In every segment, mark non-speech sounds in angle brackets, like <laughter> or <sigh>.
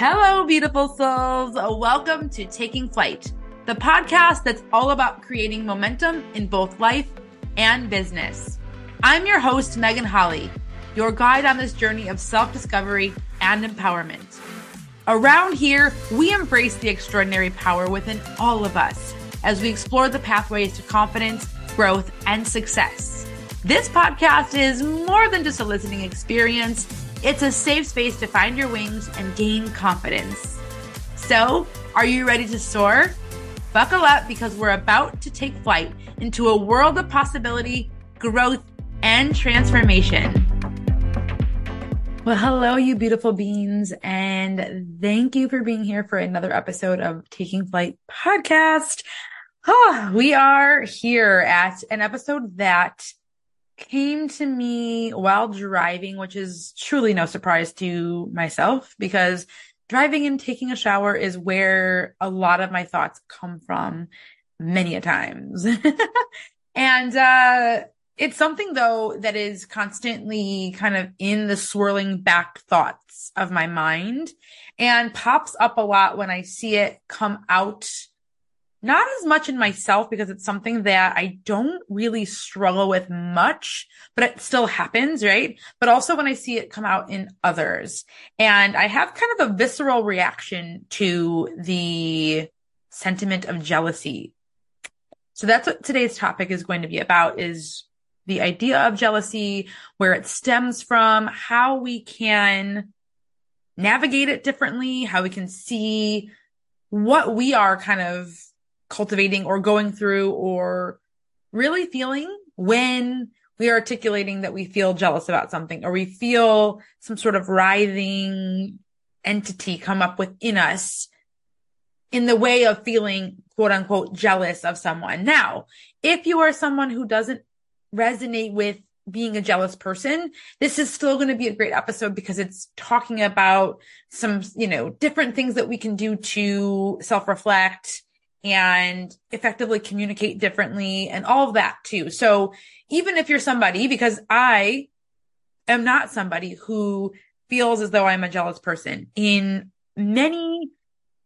Hello, beautiful souls. Welcome to Taking Flight, the podcast that's all about creating momentum in both life and business. I'm your host, Megan Holly, your guide on this journey of self discovery and empowerment. Around here, we embrace the extraordinary power within all of us as we explore the pathways to confidence, growth, and success. This podcast is more than just a listening experience, it's a safe space to find your wings and gain confidence. So, are you ready to soar? Buckle up because we're about to take flight into a world of possibility, growth, and transformation. Well, hello, you beautiful beings, and thank you for being here for another episode of Taking Flight podcast. Oh, we are here at an episode that came to me while driving, which is truly no surprise to myself because driving and taking a shower is where a lot of my thoughts come from many a times. <laughs> and, uh, it's something though that is constantly kind of in the swirling back thoughts of my mind and pops up a lot when I see it come out not as much in myself because it's something that I don't really struggle with much, but it still happens, right? But also when I see it come out in others and I have kind of a visceral reaction to the sentiment of jealousy. So that's what today's topic is going to be about is the idea of jealousy, where it stems from, how we can navigate it differently, how we can see what we are kind of cultivating or going through or really feeling when we are articulating that we feel jealous about something or we feel some sort of writhing entity come up within us in the way of feeling quote unquote jealous of someone. Now, if you are someone who doesn't resonate with being a jealous person, this is still going to be a great episode because it's talking about some, you know, different things that we can do to self reflect and effectively communicate differently and all of that too. So even if you're somebody, because I am not somebody who feels as though I'm a jealous person in many,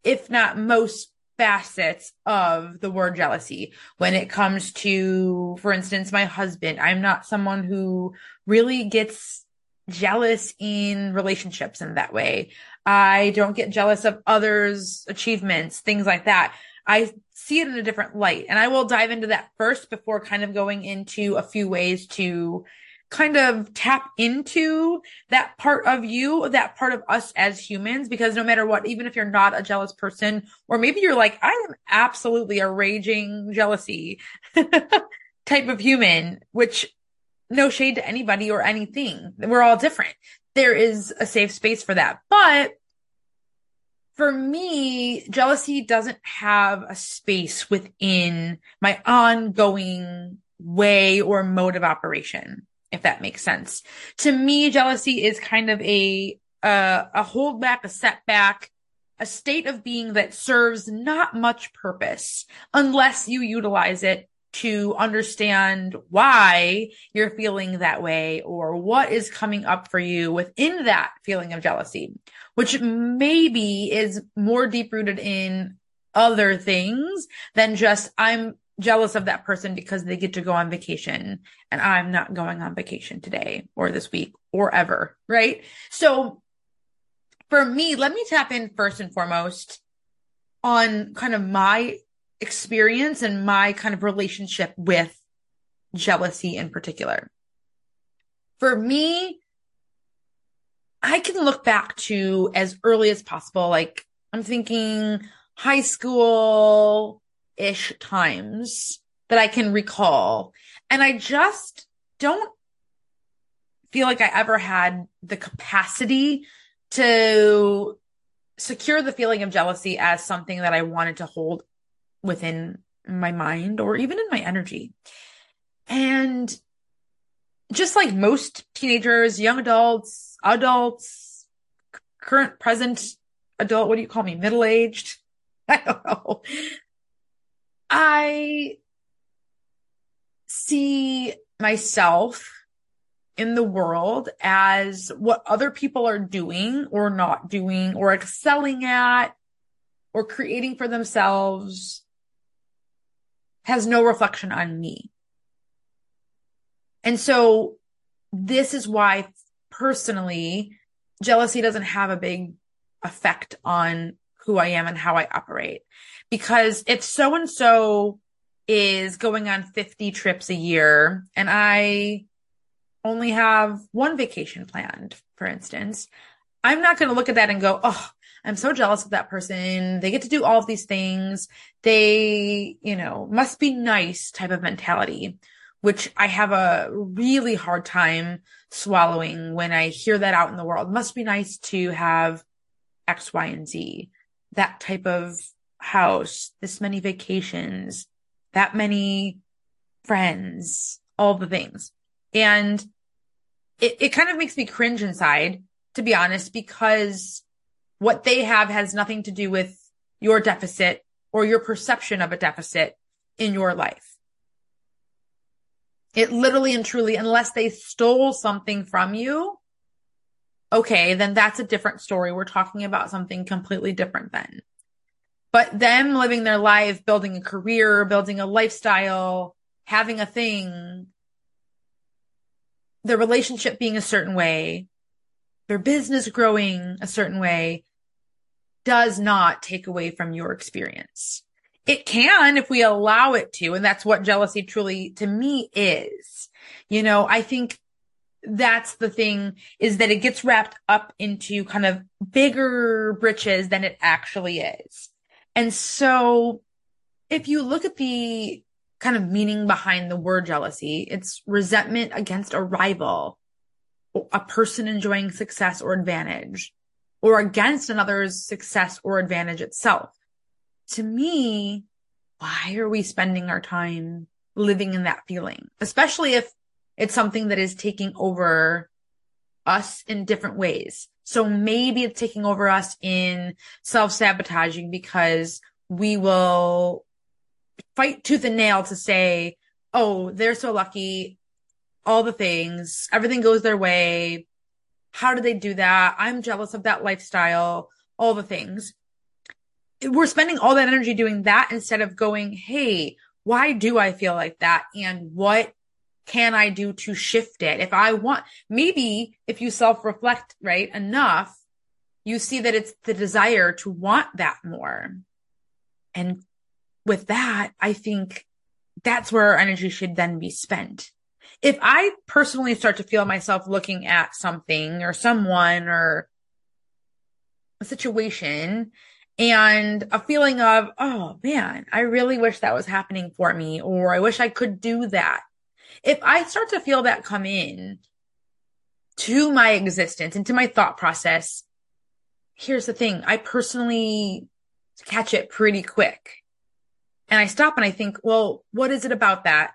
if not most facets of the word jealousy when it comes to, for instance, my husband. I'm not someone who really gets jealous in relationships in that way. I don't get jealous of others' achievements, things like that. I see it in a different light. And I will dive into that first before kind of going into a few ways to kind of tap into that part of you, that part of us as humans, because no matter what, even if you're not a jealous person, or maybe you're like, I am absolutely a raging jealousy <laughs> type of human, which no shade to anybody or anything. We're all different. There is a safe space for that. But for me, jealousy doesn't have a space within my ongoing way or mode of operation, if that makes sense. To me, jealousy is kind of a, uh, a holdback, a setback, a state of being that serves not much purpose unless you utilize it to understand why you're feeling that way or what is coming up for you within that feeling of jealousy, which maybe is more deep rooted in other things than just I'm jealous of that person because they get to go on vacation and I'm not going on vacation today or this week or ever. Right. So for me, let me tap in first and foremost on kind of my experience and my kind of relationship with jealousy in particular. For me, I can look back to as early as possible. Like I'm thinking high school ish times that I can recall. And I just don't feel like I ever had the capacity to secure the feeling of jealousy as something that I wanted to hold within my mind or even in my energy. And just like most teenagers, young adults, adults, current, present adult, what do you call me? Middle aged? <laughs> I don't know. I see myself in the world as what other people are doing or not doing or excelling at or creating for themselves has no reflection on me. And so this is why personally jealousy doesn't have a big effect on who I am and how I operate. Because if so and so is going on 50 trips a year and I only have one vacation planned, for instance, I'm not going to look at that and go, Oh, I'm so jealous of that person. They get to do all of these things. They, you know, must be nice type of mentality, which I have a really hard time swallowing when I hear that out in the world. Must be nice to have X, Y, and Z, that type of house, this many vacations, that many friends, all the things. And it, it kind of makes me cringe inside, to be honest, because what they have has nothing to do with your deficit or your perception of a deficit in your life. It literally and truly, unless they stole something from you, okay, then that's a different story. We're talking about something completely different then. But them living their life, building a career, building a lifestyle, having a thing, their relationship being a certain way, their business growing a certain way does not take away from your experience. It can if we allow it to. And that's what jealousy truly to me is. You know, I think that's the thing is that it gets wrapped up into kind of bigger britches than it actually is. And so if you look at the kind of meaning behind the word jealousy, it's resentment against a rival, a person enjoying success or advantage, or against another's success or advantage itself. To me, why are we spending our time living in that feeling? Especially if it's something that is taking over us in different ways. So maybe it's taking over us in self sabotaging because we will fight tooth and nail to say, Oh, they're so lucky. All the things, everything goes their way. How do they do that? I'm jealous of that lifestyle, all the things. We're spending all that energy doing that instead of going, Hey, why do I feel like that? And what can I do to shift it? If I want, maybe if you self reflect, right, enough, you see that it's the desire to want that more. And with that, I think that's where our energy should then be spent. If I personally start to feel myself looking at something or someone or a situation and a feeling of, oh man, I really wish that was happening for me, or I wish I could do that if I start to feel that come in to my existence, into my thought process, here's the thing. I personally catch it pretty quick. And I stop and I think, well, what is it about that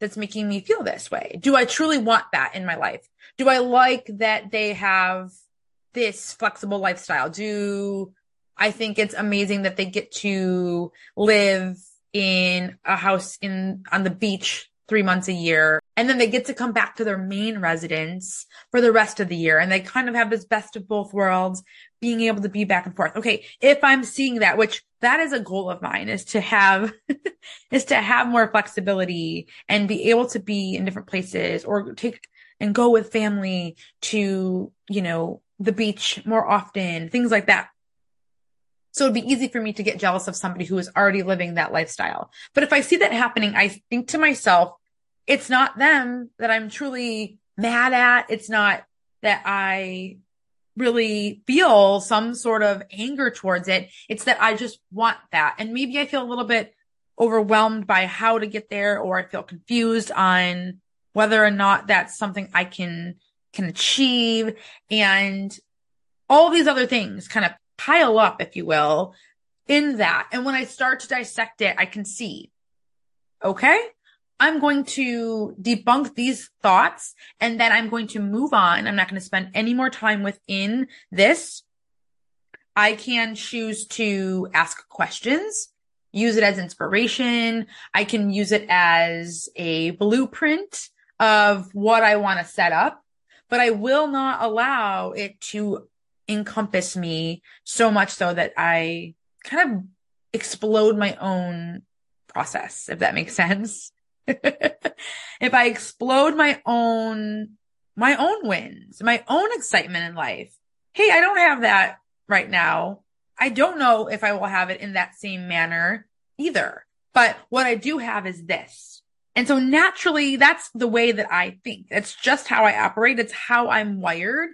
that's making me feel this way? Do I truly want that in my life? Do I like that they have this flexible lifestyle? Do I think it's amazing that they get to live in a house in on the beach three months a year. And then they get to come back to their main residence for the rest of the year. And they kind of have this best of both worlds, being able to be back and forth. Okay. If I'm seeing that, which that is a goal of mine is to have, <laughs> is to have more flexibility and be able to be in different places or take and go with family to, you know, the beach more often, things like that. So it'd be easy for me to get jealous of somebody who is already living that lifestyle. But if I see that happening, I think to myself, it's not them that I'm truly mad at. It's not that I really feel some sort of anger towards it. It's that I just want that. And maybe I feel a little bit overwhelmed by how to get there or I feel confused on whether or not that's something I can, can achieve and all these other things kind of pile up, if you will, in that. And when I start to dissect it, I can see, okay, I'm going to debunk these thoughts and then I'm going to move on. I'm not going to spend any more time within this. I can choose to ask questions, use it as inspiration. I can use it as a blueprint of what I want to set up, but I will not allow it to encompass me so much so that I kind of explode my own process, if that makes <laughs> sense. <laughs> if I explode my own, my own wins, my own excitement in life. Hey, I don't have that right now. I don't know if I will have it in that same manner either. But what I do have is this. And so naturally, that's the way that I think. It's just how I operate. It's how I'm wired.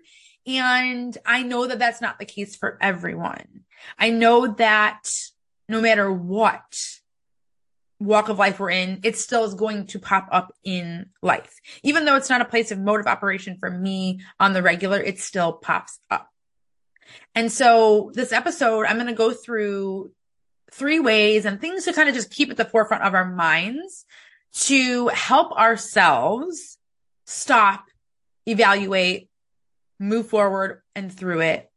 And I know that that's not the case for everyone. I know that no matter what walk of life we're in, it still is going to pop up in life. Even though it's not a place of mode of operation for me on the regular, it still pops up. And so this episode, I'm going to go through three ways and things to kind of just keep at the forefront of our minds to help ourselves stop, evaluate, move forward and through it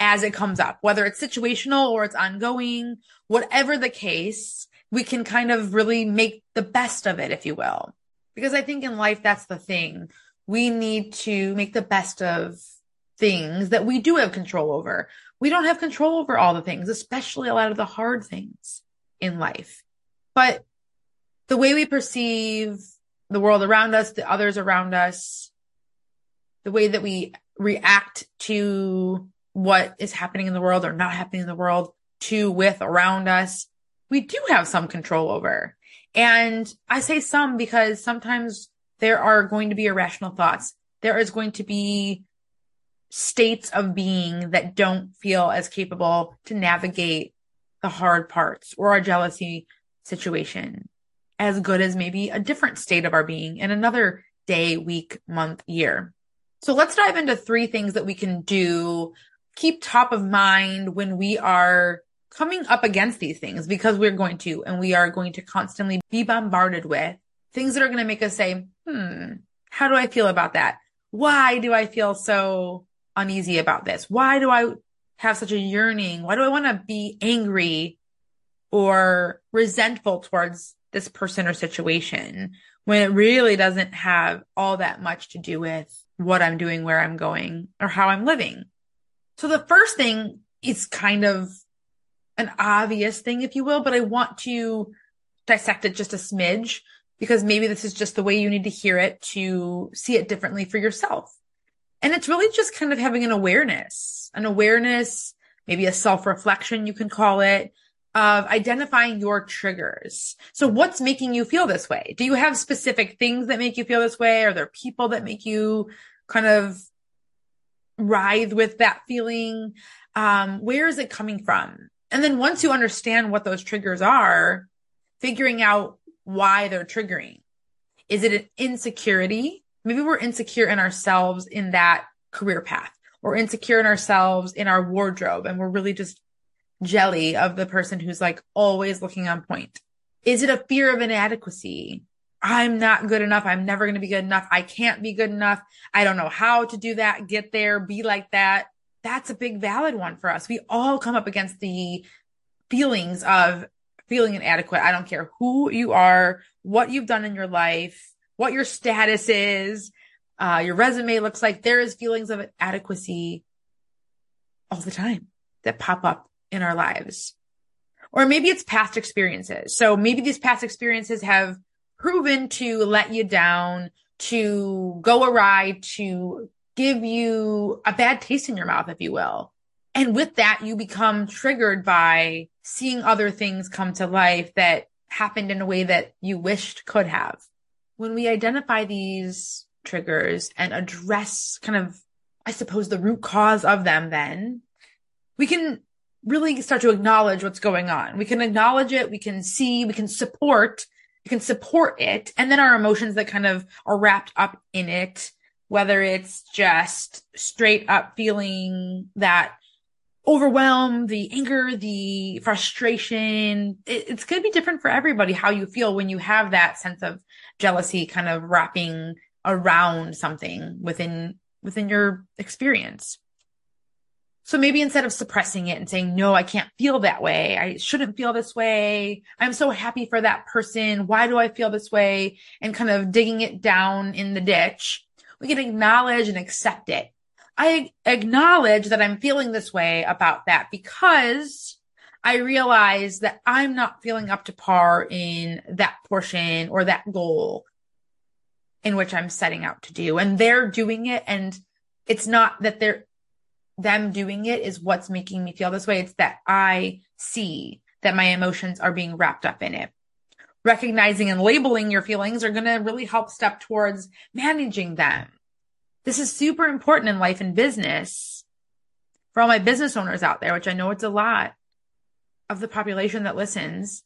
as it comes up, whether it's situational or it's ongoing, whatever the case, we can kind of really make the best of it, if you will. Because I think in life, that's the thing. We need to make the best of things that we do have control over. We don't have control over all the things, especially a lot of the hard things in life. But the way we perceive the world around us, the others around us, the way that we react to what is happening in the world or not happening in the world, to, with, around us, we do have some control over. And I say some because sometimes there are going to be irrational thoughts. There is going to be states of being that don't feel as capable to navigate the hard parts or our jealousy situation as good as maybe a different state of our being in another day, week, month, year. So let's dive into three things that we can do, keep top of mind when we are coming up against these things because we're going to, and we are going to constantly be bombarded with things that are going to make us say, hmm, how do I feel about that? Why do I feel so uneasy about this? Why do I have such a yearning? Why do I want to be angry or resentful towards this person or situation when it really doesn't have all that much to do with what I'm doing, where I'm going, or how I'm living? So the first thing is kind of an obvious thing, if you will, but I want to dissect it just a smidge because maybe this is just the way you need to hear it to see it differently for yourself. And it's really just kind of having an awareness, an awareness, maybe a self reflection, you can call it, of identifying your triggers. So what's making you feel this way? Do you have specific things that make you feel this way? Are there people that make you kind of writhe with that feeling? Um, where is it coming from? And then once you understand what those triggers are, figuring out why they're triggering. Is it an insecurity? maybe we're insecure in ourselves in that career path or insecure in ourselves in our wardrobe and we're really just jelly of the person who's like always looking on point. Is it a fear of inadequacy? I'm not good enough. I'm never going to be good enough. I can't be good enough. I don't know how to do that, get there, be like that. That's a big valid one for us. We all come up against the feelings of feeling inadequate. I don't care who you are, what you've done in your life, what your status is, uh, your resume looks like. There is feelings of adequacy all the time that pop up in our lives. Or maybe it's past experiences. So maybe these past experiences have proven to let you down, to go awry, to give you a bad taste in your mouth, if you will. And with that, you become triggered by seeing other things come to life that happened in a way that you wished could have when we identify these triggers and address kind of, I suppose, the root cause of them, then we can really start to acknowledge what's going on. We can acknowledge it. We can see, we can support, we can support it. And then our emotions that kind of are wrapped up in it, whether it's just straight up feeling that overwhelm, the anger, the frustration. It, it's going to be different for everybody how you feel when you have that sense of jealousy kind of wrapping around something within within your experience. So maybe instead of suppressing it and saying, no, I can't feel that way. I shouldn't feel this way. I'm so happy for that person. Why do I feel this way? And kind of digging it down in the ditch. We can acknowledge and accept it. I acknowledge that I'm feeling this way about that because I realize that I'm not feeling up to par in that portion or that goal in which I'm setting out to do. And they're doing it. And it's not that they're them doing it is what's making me feel this way. It's that I see that my emotions are being wrapped up in it. Recognizing and labeling your feelings are going to really help step towards managing them. This is super important in life and business for all my business owners out there, which I know it's a lot of the population that listens.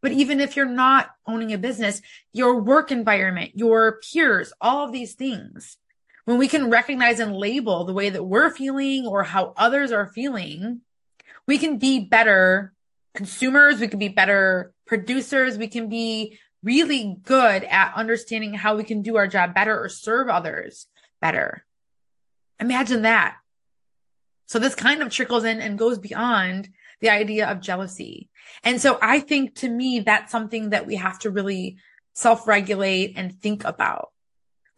But even if you're not owning a business, your work environment, your peers, all of these things, when we can recognize and label the way that we're feeling or how others are feeling, we can be better consumers. We can be better producers. We can be really good at understanding how we can do our job better or serve others better. Imagine that. So this kind of trickles in and goes beyond the idea of jealousy. And so I think to me, that's something that we have to really self regulate and think about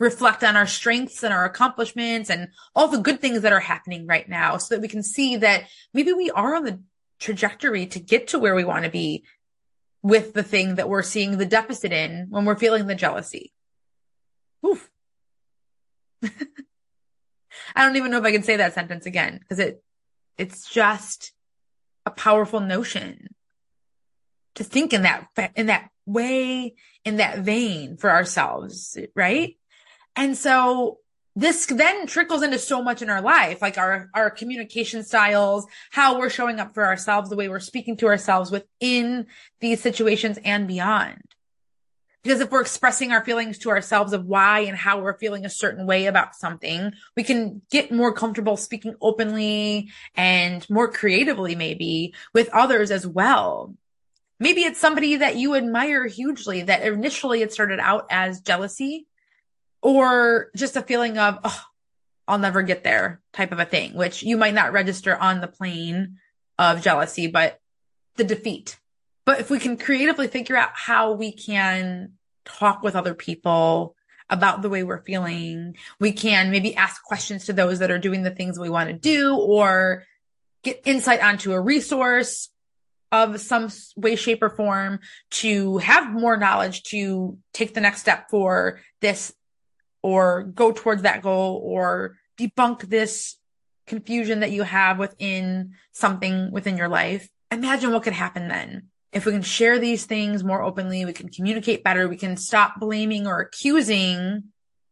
reflect on our strengths and our accomplishments and all the good things that are happening right now so that we can see that maybe we are on the trajectory to get to where we want to be with the thing that we're seeing the deficit in when we're feeling the jealousy. Oof. <laughs> I don't even know if I can say that sentence again because it, it's just a powerful notion to think in that, in that way, in that vein for ourselves, right? And so this then trickles into so much in our life, like our, our communication styles, how we're showing up for ourselves, the way we're speaking to ourselves within these situations and beyond. Because if we're expressing our feelings to ourselves of why and how we're feeling a certain way about something, we can get more comfortable speaking openly and more creatively, maybe with others as well. Maybe it's somebody that you admire hugely that initially it started out as jealousy or just a feeling of, oh, I'll never get there type of a thing, which you might not register on the plane of jealousy, but the defeat. But if we can creatively figure out how we can talk with other people about the way we're feeling, we can maybe ask questions to those that are doing the things we want to do or get insight onto a resource of some way, shape or form to have more knowledge to take the next step for this or go towards that goal or debunk this confusion that you have within something within your life. Imagine what could happen then. If we can share these things more openly, we can communicate better, we can stop blaming or accusing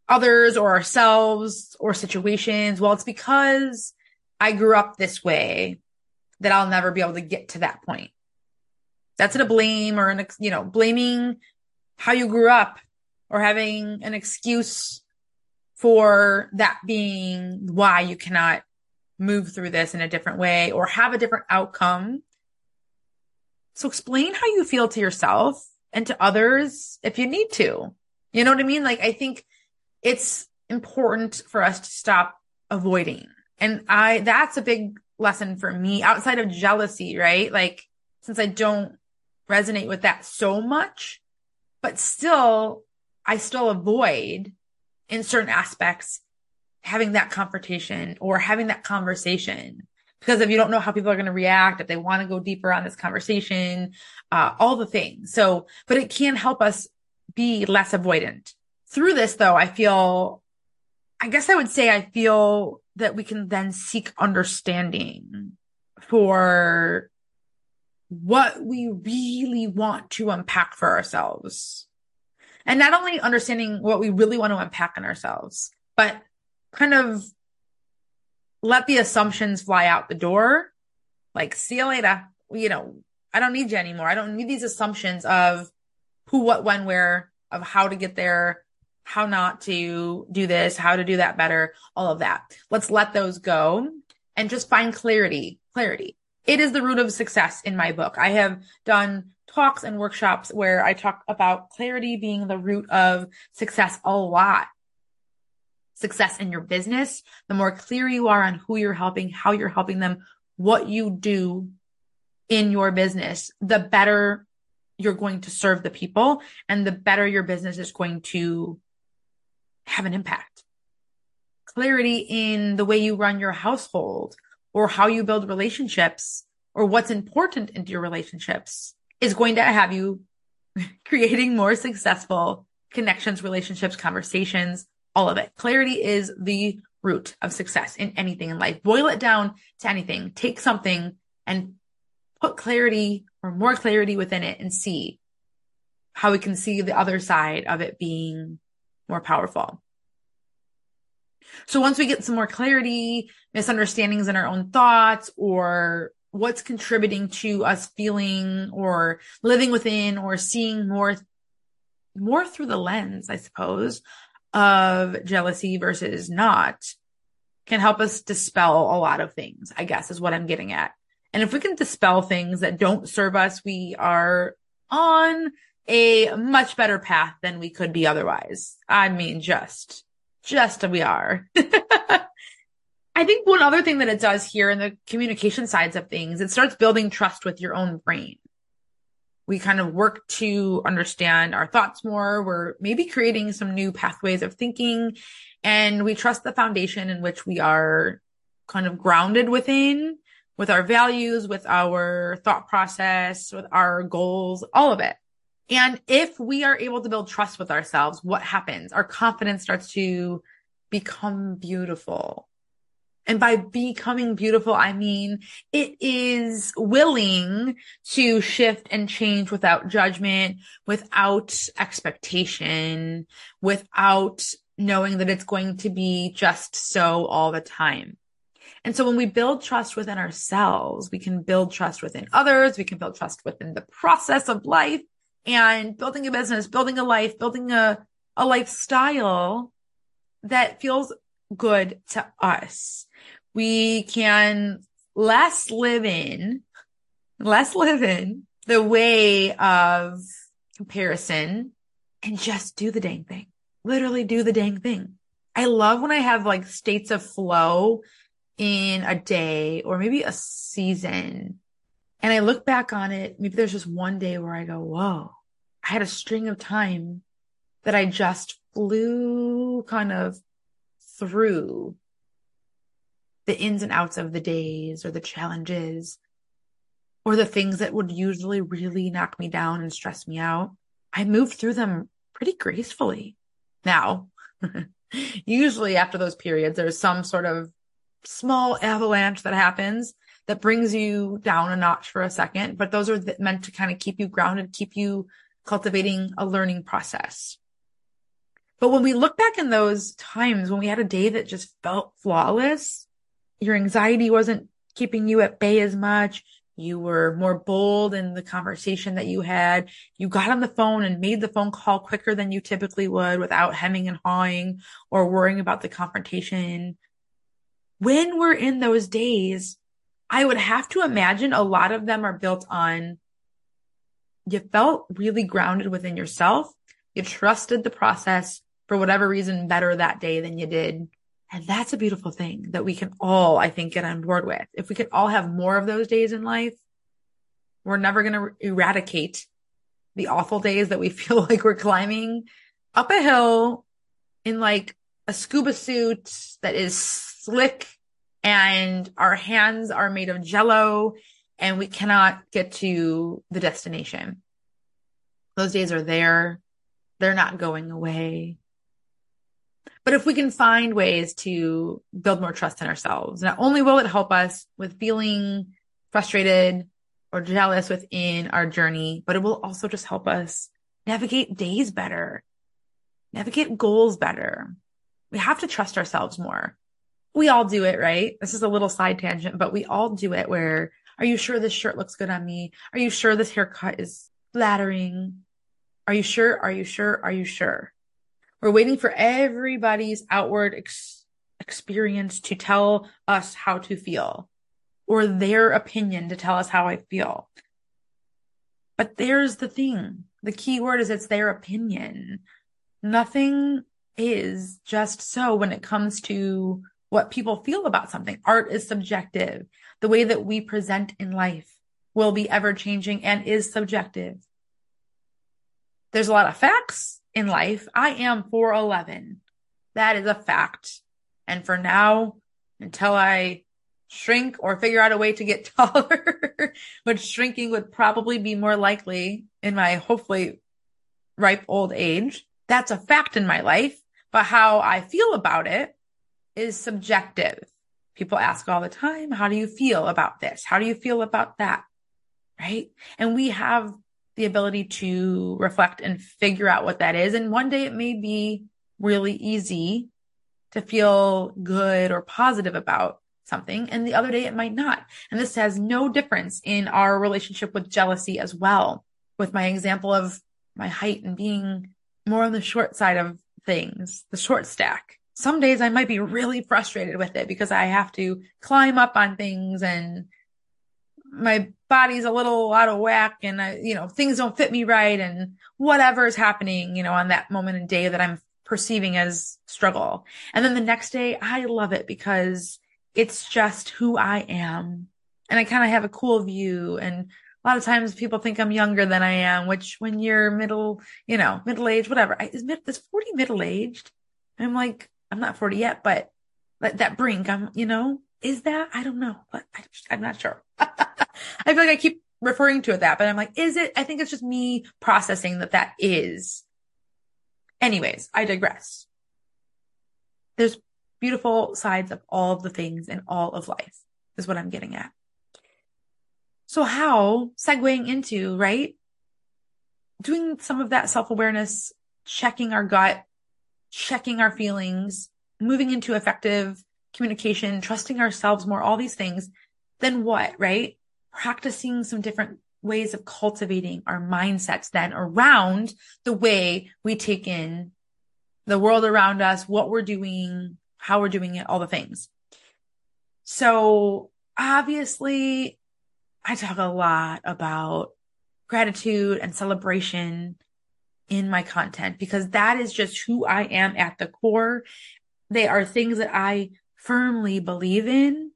others or ourselves or situations. Well, it's because I grew up this way that I'll never be able to get to that point. That's in a blame or an, you know, blaming how you grew up or having an excuse for that being why you cannot move through this in a different way or have a different outcome. So explain how you feel to yourself and to others if you need to. You know what I mean? Like, I think it's important for us to stop avoiding. And I, that's a big lesson for me outside of jealousy, right? Like, since I don't resonate with that so much, but still I still avoid in certain aspects having that confrontation or having that conversation because if you don't know how people are going to react, if they want to go deeper on this conversation, uh, all the things. So, but it can help us be less avoidant. Through this though, I feel, I guess I would say I feel that we can then seek understanding for what we really want to unpack for ourselves. And not only understanding what we really want to unpack in ourselves, but kind of let the assumptions fly out the door. Like, see you later. You know, I don't need you anymore. I don't need these assumptions of who, what, when, where, of how to get there, how not to do this, how to do that better, all of that. Let's let those go and just find clarity, clarity. It is the root of success in my book. I have done talks and workshops where I talk about clarity being the root of success a lot. success in your business, the more clear you are on who you're helping, how you're helping them, what you do in your business, the better you're going to serve the people and the better your business is going to have an impact. Clarity in the way you run your household or how you build relationships or what's important into your relationships is going to have you <laughs> creating more successful connections, relationships, conversations, all of it. Clarity is the root of success in anything in life. Boil it down to anything. Take something and put clarity or more clarity within it and see how we can see the other side of it being more powerful. So once we get some more clarity, misunderstandings in our own thoughts or what's contributing to us feeling or living within or seeing more, more through the lens, I suppose, of jealousy versus not can help us dispel a lot of things, I guess is what I'm getting at. And if we can dispel things that don't serve us, we are on a much better path than we could be otherwise. I mean, just, just we are. <laughs> I think one other thing that it does here in the communication sides of things, it starts building trust with your own brain. We kind of work to understand our thoughts more. We're maybe creating some new pathways of thinking and we trust the foundation in which we are kind of grounded within with our values, with our thought process, with our goals, all of it. And if we are able to build trust with ourselves, what happens? Our confidence starts to become beautiful. And by becoming beautiful, I mean it is willing to shift and change without judgment, without expectation, without knowing that it's going to be just so all the time. And so when we build trust within ourselves, we can build trust within others. We can build trust within the process of life and building a business, building a life, building a, a lifestyle that feels good to us. We can less live in, less live in the way of comparison and just do the dang thing. Literally do the dang thing. I love when I have like states of flow in a day or maybe a season. And I look back on it, maybe there's just one day where I go, whoa, I had a string of time that I just flew kind of through the ins and outs of the days or the challenges or the things that would usually really knock me down and stress me out. I moved through them pretty gracefully. Now, <laughs> usually after those periods, there's some sort of small avalanche that happens that brings you down a notch for a second, but those are meant to kind of keep you grounded, keep you cultivating a learning process. But when we look back in those times when we had a day that just felt flawless, your anxiety wasn't keeping you at bay as much. You were more bold in the conversation that you had. You got on the phone and made the phone call quicker than you typically would without hemming and hawing or worrying about the confrontation when we're in those days, I would have to imagine a lot of them are built on you felt really grounded within yourself. You trusted the process for whatever reason better that day than you did. And that's a beautiful thing that we can all, I think, get on board with. If we could all have more of those days in life, we're never going to eradicate the awful days that we <laughs> feel like we're climbing up a hill in like a scuba suit that is slick and our hands are made of jello and we cannot get to the destination. Those days are there. They're not going away. But if we can find ways to build more trust in ourselves, not only will it help us with feeling frustrated or jealous within our journey, but it will also just help us navigate days better, navigate goals better. We have to trust ourselves more we all do it, right? This is a little side tangent, but we all do it where, are you sure this shirt looks good on me? Are you sure this haircut is flattering? Are you sure? Are you sure? Are you sure? We're waiting for everybody's outward ex- experience to tell us how to feel or their opinion to tell us how I feel. But there's the thing. The key word is it's their opinion. Nothing is just so when it comes to what people feel about something. Art is subjective. The way that we present in life will be ever changing and is subjective. There's a lot of facts in life. I am 4'11. That is a fact. And for now, until I shrink or figure out a way to get <laughs> taller, which shrinking would probably be more likely in my hopefully ripe old age. That's a fact in my life, but how I feel about it is subjective. People ask all the time, how do you feel about this? How do you feel about that? Right. And we have the ability to reflect and figure out what that is. And one day it may be really easy to feel good or positive about something and the other day it might not. And this has no difference in our relationship with jealousy as well. With my example of my height and being more on the short side of things, the short stack. Some days I might be really frustrated with it because I have to climb up on things and my body's a little out of whack and I, you know, things don't fit me right and whatever is happening, you know, on that moment and day that I'm perceiving as struggle. And then the next day I love it because it's just who I am. And I kind of have a cool view. And a lot of times people think I'm younger than I am, which when you're middle, you know, middle aged, whatever, I, is, is 40 middle aged? I'm like, I'm not 40 yet, but that, that brink, I'm, you know, is that? I don't know, but I'm not sure. <laughs> I feel like I keep referring to it that, but I'm like, is it? I think it's just me processing that that is. Anyways, I digress. There's beautiful sides of all of the things in all of life is what I'm getting at. So how segueing into, right? Doing some of that self awareness, checking our gut, checking our feelings, moving into effective communication, trusting ourselves more, all these things. Then what, right? Practicing some different ways of cultivating our mindsets then around the way we take in the world around us, what we're doing, how we're doing it, all the things. So obviously I talk a lot about gratitude and celebration in my content because that is just who I am at the core. They are things that I firmly believe in.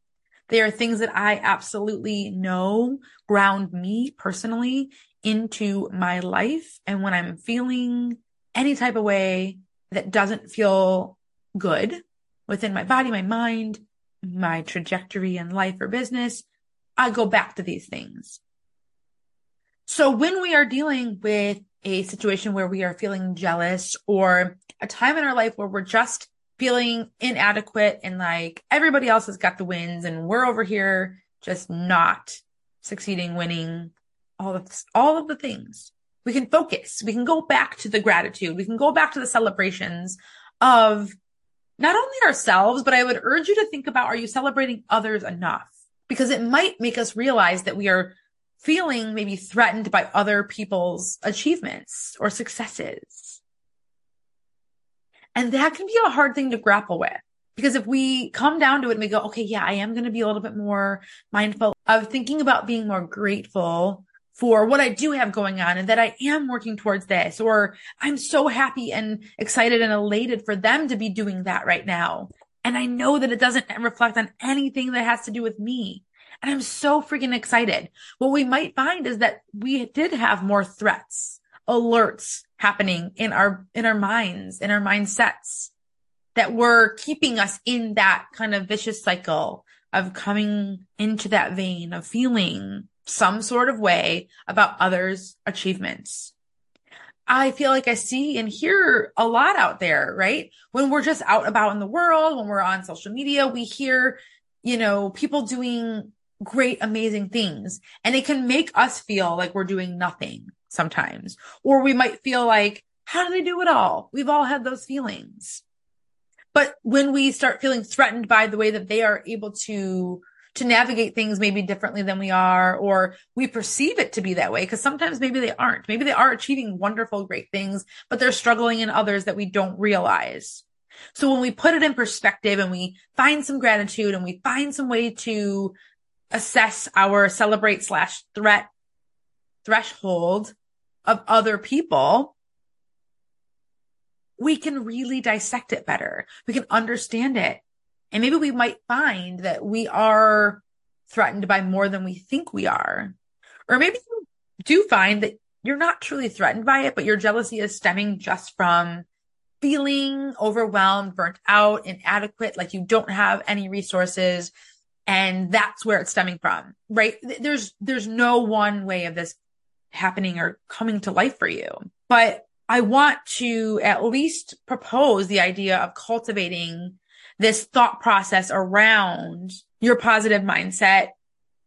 They are things that I absolutely know ground me personally into my life. And when I'm feeling any type of way that doesn't feel good, within my body, my mind, my trajectory in life or business, I go back to these things. So when we are dealing with a situation where we are feeling jealous or a time in our life where we're just feeling inadequate and like everybody else has got the wins and we're over here just not succeeding, winning, all of this, all of the things. We can focus. We can go back to the gratitude. We can go back to the celebrations of not only ourselves, but I would urge you to think about, are you celebrating others enough? Because it might make us realize that we are feeling maybe threatened by other people's achievements or successes. And that can be a hard thing to grapple with. Because if we come down to it and we go, okay, yeah, I am going to be a little bit more mindful of thinking about being more grateful for what I do have going on and that I am working towards this, or I'm so happy and excited and elated for them to be doing that right now. And I know that it doesn't reflect on anything that has to do with me. And I'm so freaking excited. What we might find is that we did have more threats, alerts happening in our, in our minds, in our mindsets that were keeping us in that kind of vicious cycle of coming into that vein of feeling some sort of way about others' achievements. I feel like I see and hear a lot out there, right? When we're just out about in the world, when we're on social media, we hear, you know, people doing great, amazing things and it can make us feel like we're doing nothing sometimes, or we might feel like, how do they do it all? We've all had those feelings. But when we start feeling threatened by the way that they are able to to navigate things maybe differently than we are, or we perceive it to be that way. Because sometimes maybe they aren't. Maybe they are achieving wonderful, great things, but they're struggling in others that we don't realize. So when we put it in perspective and we find some gratitude and we find some way to assess our celebrate slash threat threshold of other people, we can really dissect it better. We can understand it. And maybe we might find that we are threatened by more than we think we are. Or maybe you do find that you're not truly threatened by it, but your jealousy is stemming just from feeling overwhelmed, burnt out, inadequate, like you don't have any resources. And that's where it's stemming from, right? There's, there's no one way of this happening or coming to life for you. But I want to at least propose the idea of cultivating this thought process around your positive mindset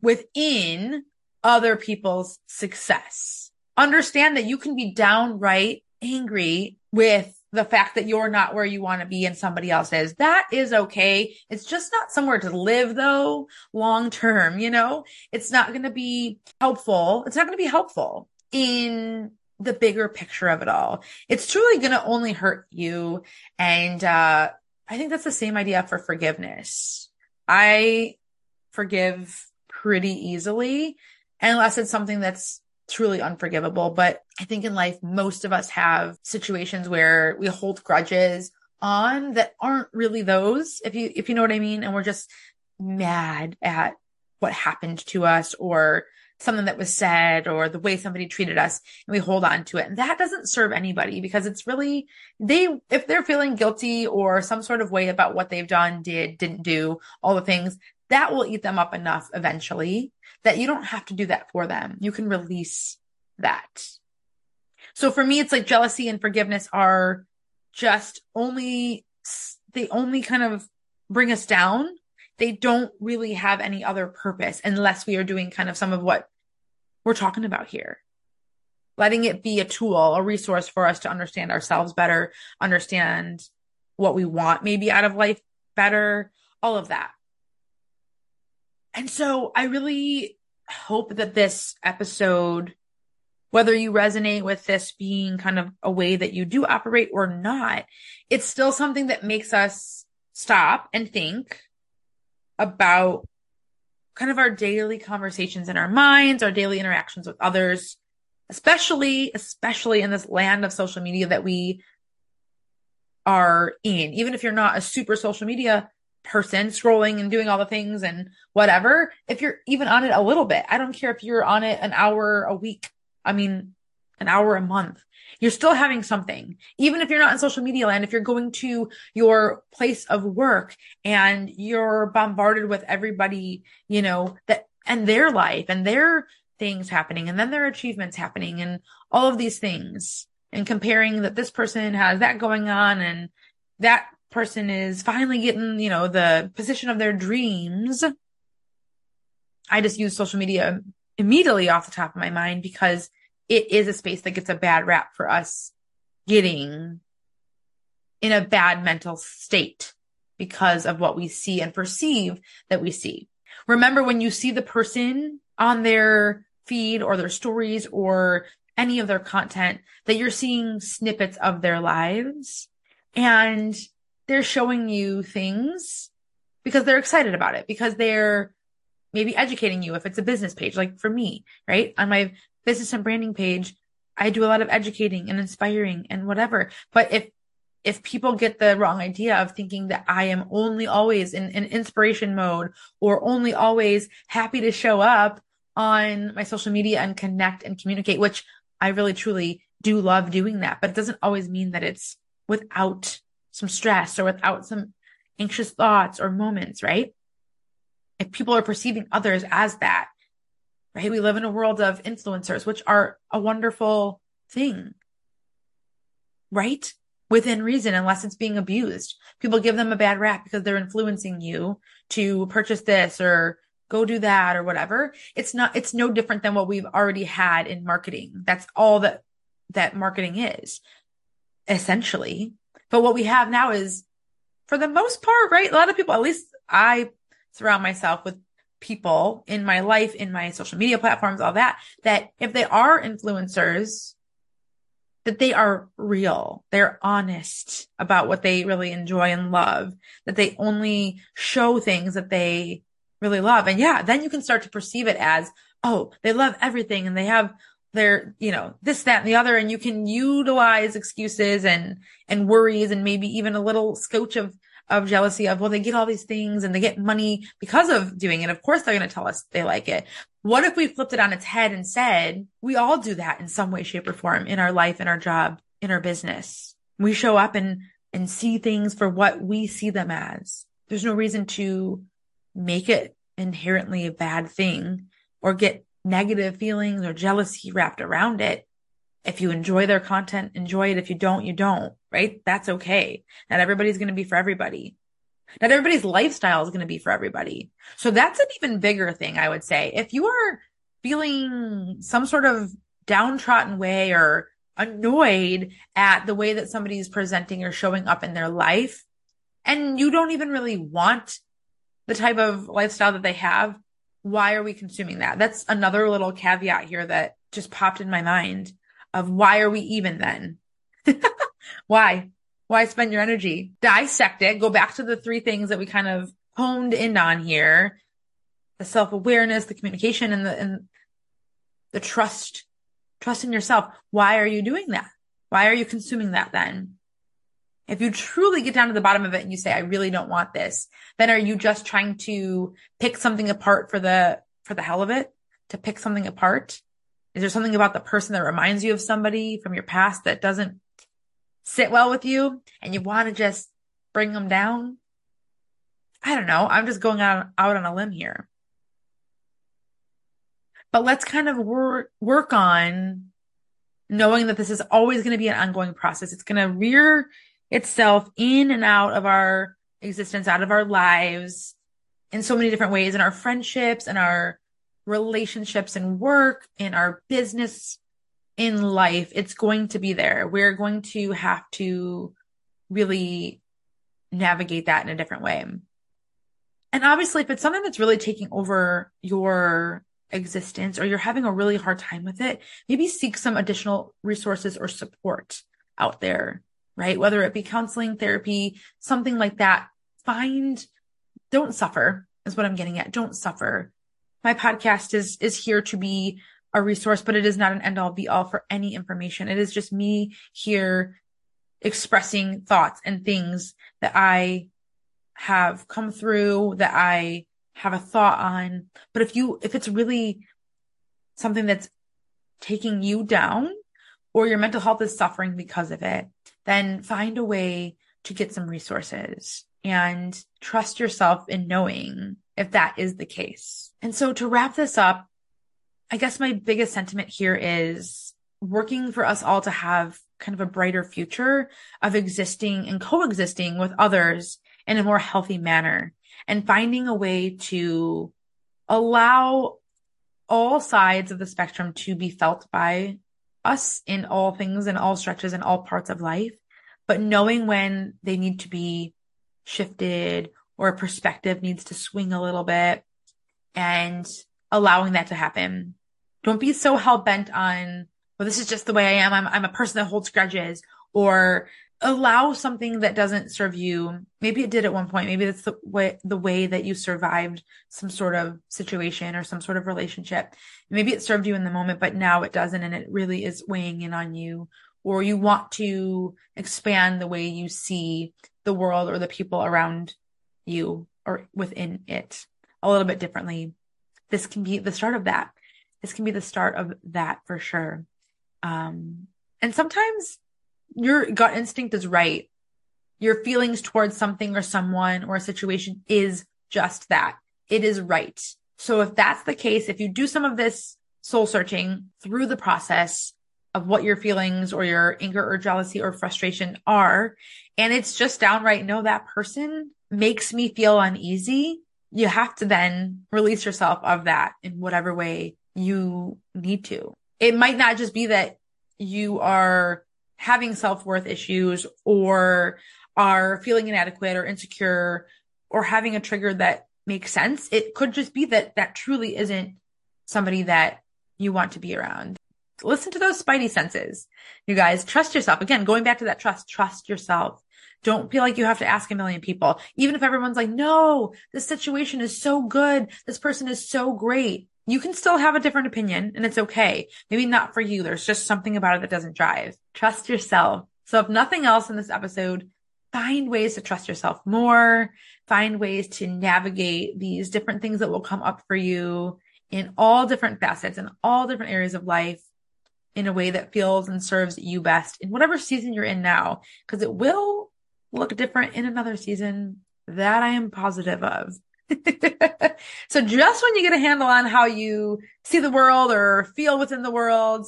within other people's success. Understand that you can be downright angry with the fact that you're not where you want to be and somebody else is. That is okay. It's just not somewhere to live though, long term, you know? It's not going to be helpful. It's not going to be helpful in the bigger picture of it all. It's truly going to only hurt you. And, uh, I think that's the same idea for forgiveness. I forgive pretty easily unless it's something that's truly unforgivable. But I think in life, most of us have situations where we hold grudges on that aren't really those, if you, if you know what I mean. And we're just mad at what happened to us or something that was said or the way somebody treated us and we hold on to it. And that doesn't serve anybody because it's really, they, if they're feeling guilty or some sort of way about what they've done, did, didn't do, all the things, that will eat them up enough eventually that you don't have to do that for them. You can release that. So for me, it's like jealousy and forgiveness are just only, they only kind of bring us down they don't really have any other purpose unless we are doing kind of some of what we're talking about here. Letting it be a tool, a resource for us to understand ourselves better, understand what we want maybe out of life better, all of that. And so I really hope that this episode, whether you resonate with this being kind of a way that you do operate or not, it's still something that makes us stop and think about kind of our daily conversations in our minds, our daily interactions with others, especially, especially in this land of social media that we are in. Even if you're not a super social media person scrolling and doing all the things and whatever, if you're even on it a little bit, I don't care if you're on it an hour a week. I mean, an hour a month you're still having something. Even if you're not in social media land, if you're going to your place of work and you're bombarded with everybody, you know, that and their life and their things happening and then their achievements happening and all of these things and comparing that this person has that going on and that person is finally getting, you know, the position of their dreams. I just use social media immediately off the top of my mind because it is a space that gets a bad rap for us getting in a bad mental state because of what we see and perceive that we see. Remember when you see the person on their feed or their stories or any of their content that you're seeing snippets of their lives and they're showing you things because they're excited about it because they're maybe educating you if it's a business page like for me right on my business and branding page, I do a lot of educating and inspiring and whatever. But if, if people get the wrong idea of thinking that I am only always in, in inspiration mode or only always happy to show up on my social media and connect and communicate, which I really truly do love doing that, but it doesn't always mean that it's without some stress or without some anxious thoughts or moments, right? If people are perceiving others as that, right? We live in a world of influencers, which are a wonderful thing, right? Within reason, unless it's being abused. People give them a bad rap because they're influencing you to purchase this or go do that or whatever. It's not, it's no different than what we've already had in marketing. That's all that, that marketing is essentially. But what we have now is for the most part, right? A lot of people, at least I surround myself with people in my life, in my social media platforms, all that, that if they are influencers, that they are real. They're honest about what they really enjoy and love, that they only show things that they really love. And yeah, then you can start to perceive it as, oh, they love everything and they have they're, you know, this, that, and the other. And you can utilize excuses and, and worries and maybe even a little scotch of, of jealousy of, well, they get all these things and they get money because of doing it. Of course, they're going to tell us they like it. What if we flipped it on its head and said, we all do that in some way, shape or form in our life, in our job, in our business. We show up and, and see things for what we see them as. There's no reason to make it inherently a bad thing or get negative feelings or jealousy wrapped around it. If you enjoy their content, enjoy it. If you don't, you don't, right? That's okay. Not everybody's going to be for everybody. Not everybody's lifestyle is going to be for everybody. So that's an even bigger thing, I would say. If you are feeling some sort of downtrodden way or annoyed at the way that somebody is presenting or showing up in their life, and you don't even really want the type of lifestyle that they have, why are we consuming that? That's another little caveat here that just popped in my mind of why are we even then? <laughs> why? Why spend your energy? Dissect it. Go back to the three things that we kind of honed in on here. The self-awareness, the communication and the, and the trust, trust in yourself. Why are you doing that? Why are you consuming that then? If you truly get down to the bottom of it and you say, I really don't want this, then are you just trying to pick something apart for the, for the hell of it? To pick something apart? Is there something about the person that reminds you of somebody from your past that doesn't sit well with you and you want to just bring them down? I don't know. I'm just going out, out on a limb here. But let's kind of work, work on knowing that this is always going to be an ongoing process. It's going to rear itself in and out of our existence, out of our lives in so many different ways in our friendships and our relationships and work, in our business, in life. It's going to be there. We're going to have to really navigate that in a different way. And obviously, if it's something that's really taking over your existence or you're having a really hard time with it, maybe seek some additional resources or support out there right? Whether it be counseling, therapy, something like that. Find, don't suffer is what I'm getting at. Don't suffer. My podcast is, is here to be a resource, but it is not an end all be all for any information. It is just me here expressing thoughts and things that I have come through that I have a thought on. But if you, if it's really something that's taking you down or your mental health is suffering because of it, then find a way to get some resources and trust yourself in knowing if that is the case. And so to wrap this up, I guess my biggest sentiment here is working for us all to have kind of a brighter future of existing and coexisting with others in a more healthy manner and finding a way to allow all sides of the spectrum to be felt by us in all things and all stretches and all parts of life, but knowing when they need to be shifted or a perspective needs to swing a little bit and allowing that to happen. Don't be so hell bent on, well, this is just the way I am. I'm, I'm a person that holds grudges or allow something that doesn't serve you. Maybe it did at one point. Maybe that's the way, the way that you survived some sort of situation or some sort of relationship. Maybe it served you in the moment, but now it doesn't. And it really is weighing in on you or you want to expand the way you see the world or the people around you or within it a little bit differently. This can be the start of that. This can be the start of that for sure. Um, and sometimes your gut instinct is right. Your feelings towards something or someone or a situation is just that. It is right. So if that's the case, if you do some of this soul searching through the process of what your feelings or your anger or jealousy or frustration are, and it's just downright, no, that person makes me feel uneasy. You have to then release yourself of that in whatever way you need to. It might not just be that you are having self-worth issues or are feeling inadequate or insecure or having a trigger that makes sense. It could just be that that truly isn't somebody that you want to be around. Listen to those spidey senses. You guys trust yourself. Again, going back to that trust, trust yourself. Don't feel like you have to ask a million people. Even if everyone's like, no, this situation is so good. This person is so great. you can still have a different opinion and it's okay. Maybe not for you. There's just something about it that doesn't drive. Trust yourself. So if nothing else in this episode, find ways to trust yourself more, find ways to navigate these different things that will come up for you in all different facets and all different areas of life in a way that feels and serves you best in whatever season you're in now, because it will look different in another season that I am positive of. <laughs> so just when you get a handle on how you see the world or feel within the world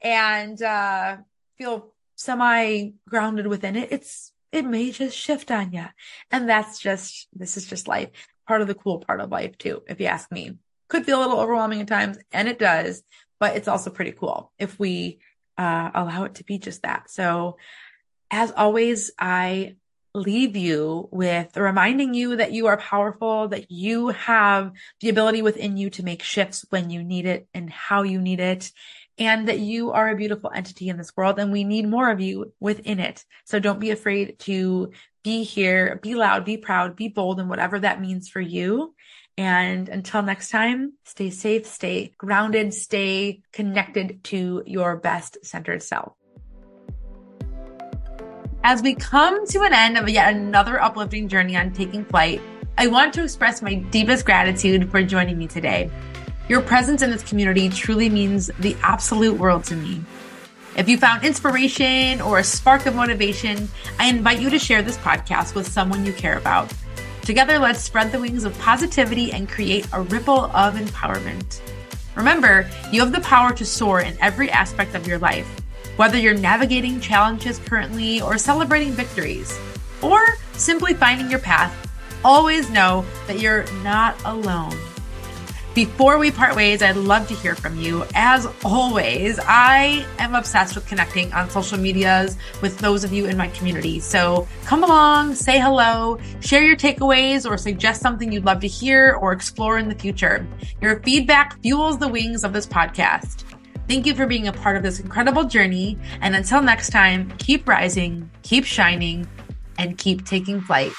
and uh, feel semi grounded within it, it's it may just shift on you. And that's just this is just life. Part of the cool part of life too, if you ask me. Could feel a little overwhelming at times, and it does, but it's also pretty cool if we uh, allow it to be just that. So as always, I leave you with reminding you that you are powerful, that you have the ability within you to make shifts when you need it and how you need it, and that you are a beautiful entity in this world and we need more of you within it. So don't be afraid to be here, be loud, be proud, be bold, and whatever that means for you. And until next time, stay safe, stay grounded, stay connected to your best centered self. As we come to an end of yet another uplifting journey on taking flight, I want to express my deepest gratitude for joining me today. Your presence in this community truly means the absolute world to me. If you found inspiration or a spark of motivation, I invite you to share this podcast with someone you care about. Together, let's spread the wings of positivity and create a ripple of empowerment. Remember, you have the power to soar in every aspect of your life. Whether you're navigating challenges currently or celebrating victories, or simply finding your path, always know that you're not alone. Before we part ways, I'd love to hear from you. As always, I am obsessed with connecting on social medias with those of you in my community. So come along, say hello, share your takeaways, or suggest something you'd love to hear or explore in the future. Your feedback fuels the wings of this podcast. Thank you for being a part of this incredible journey. And until next time, keep rising, keep shining, and keep taking flight.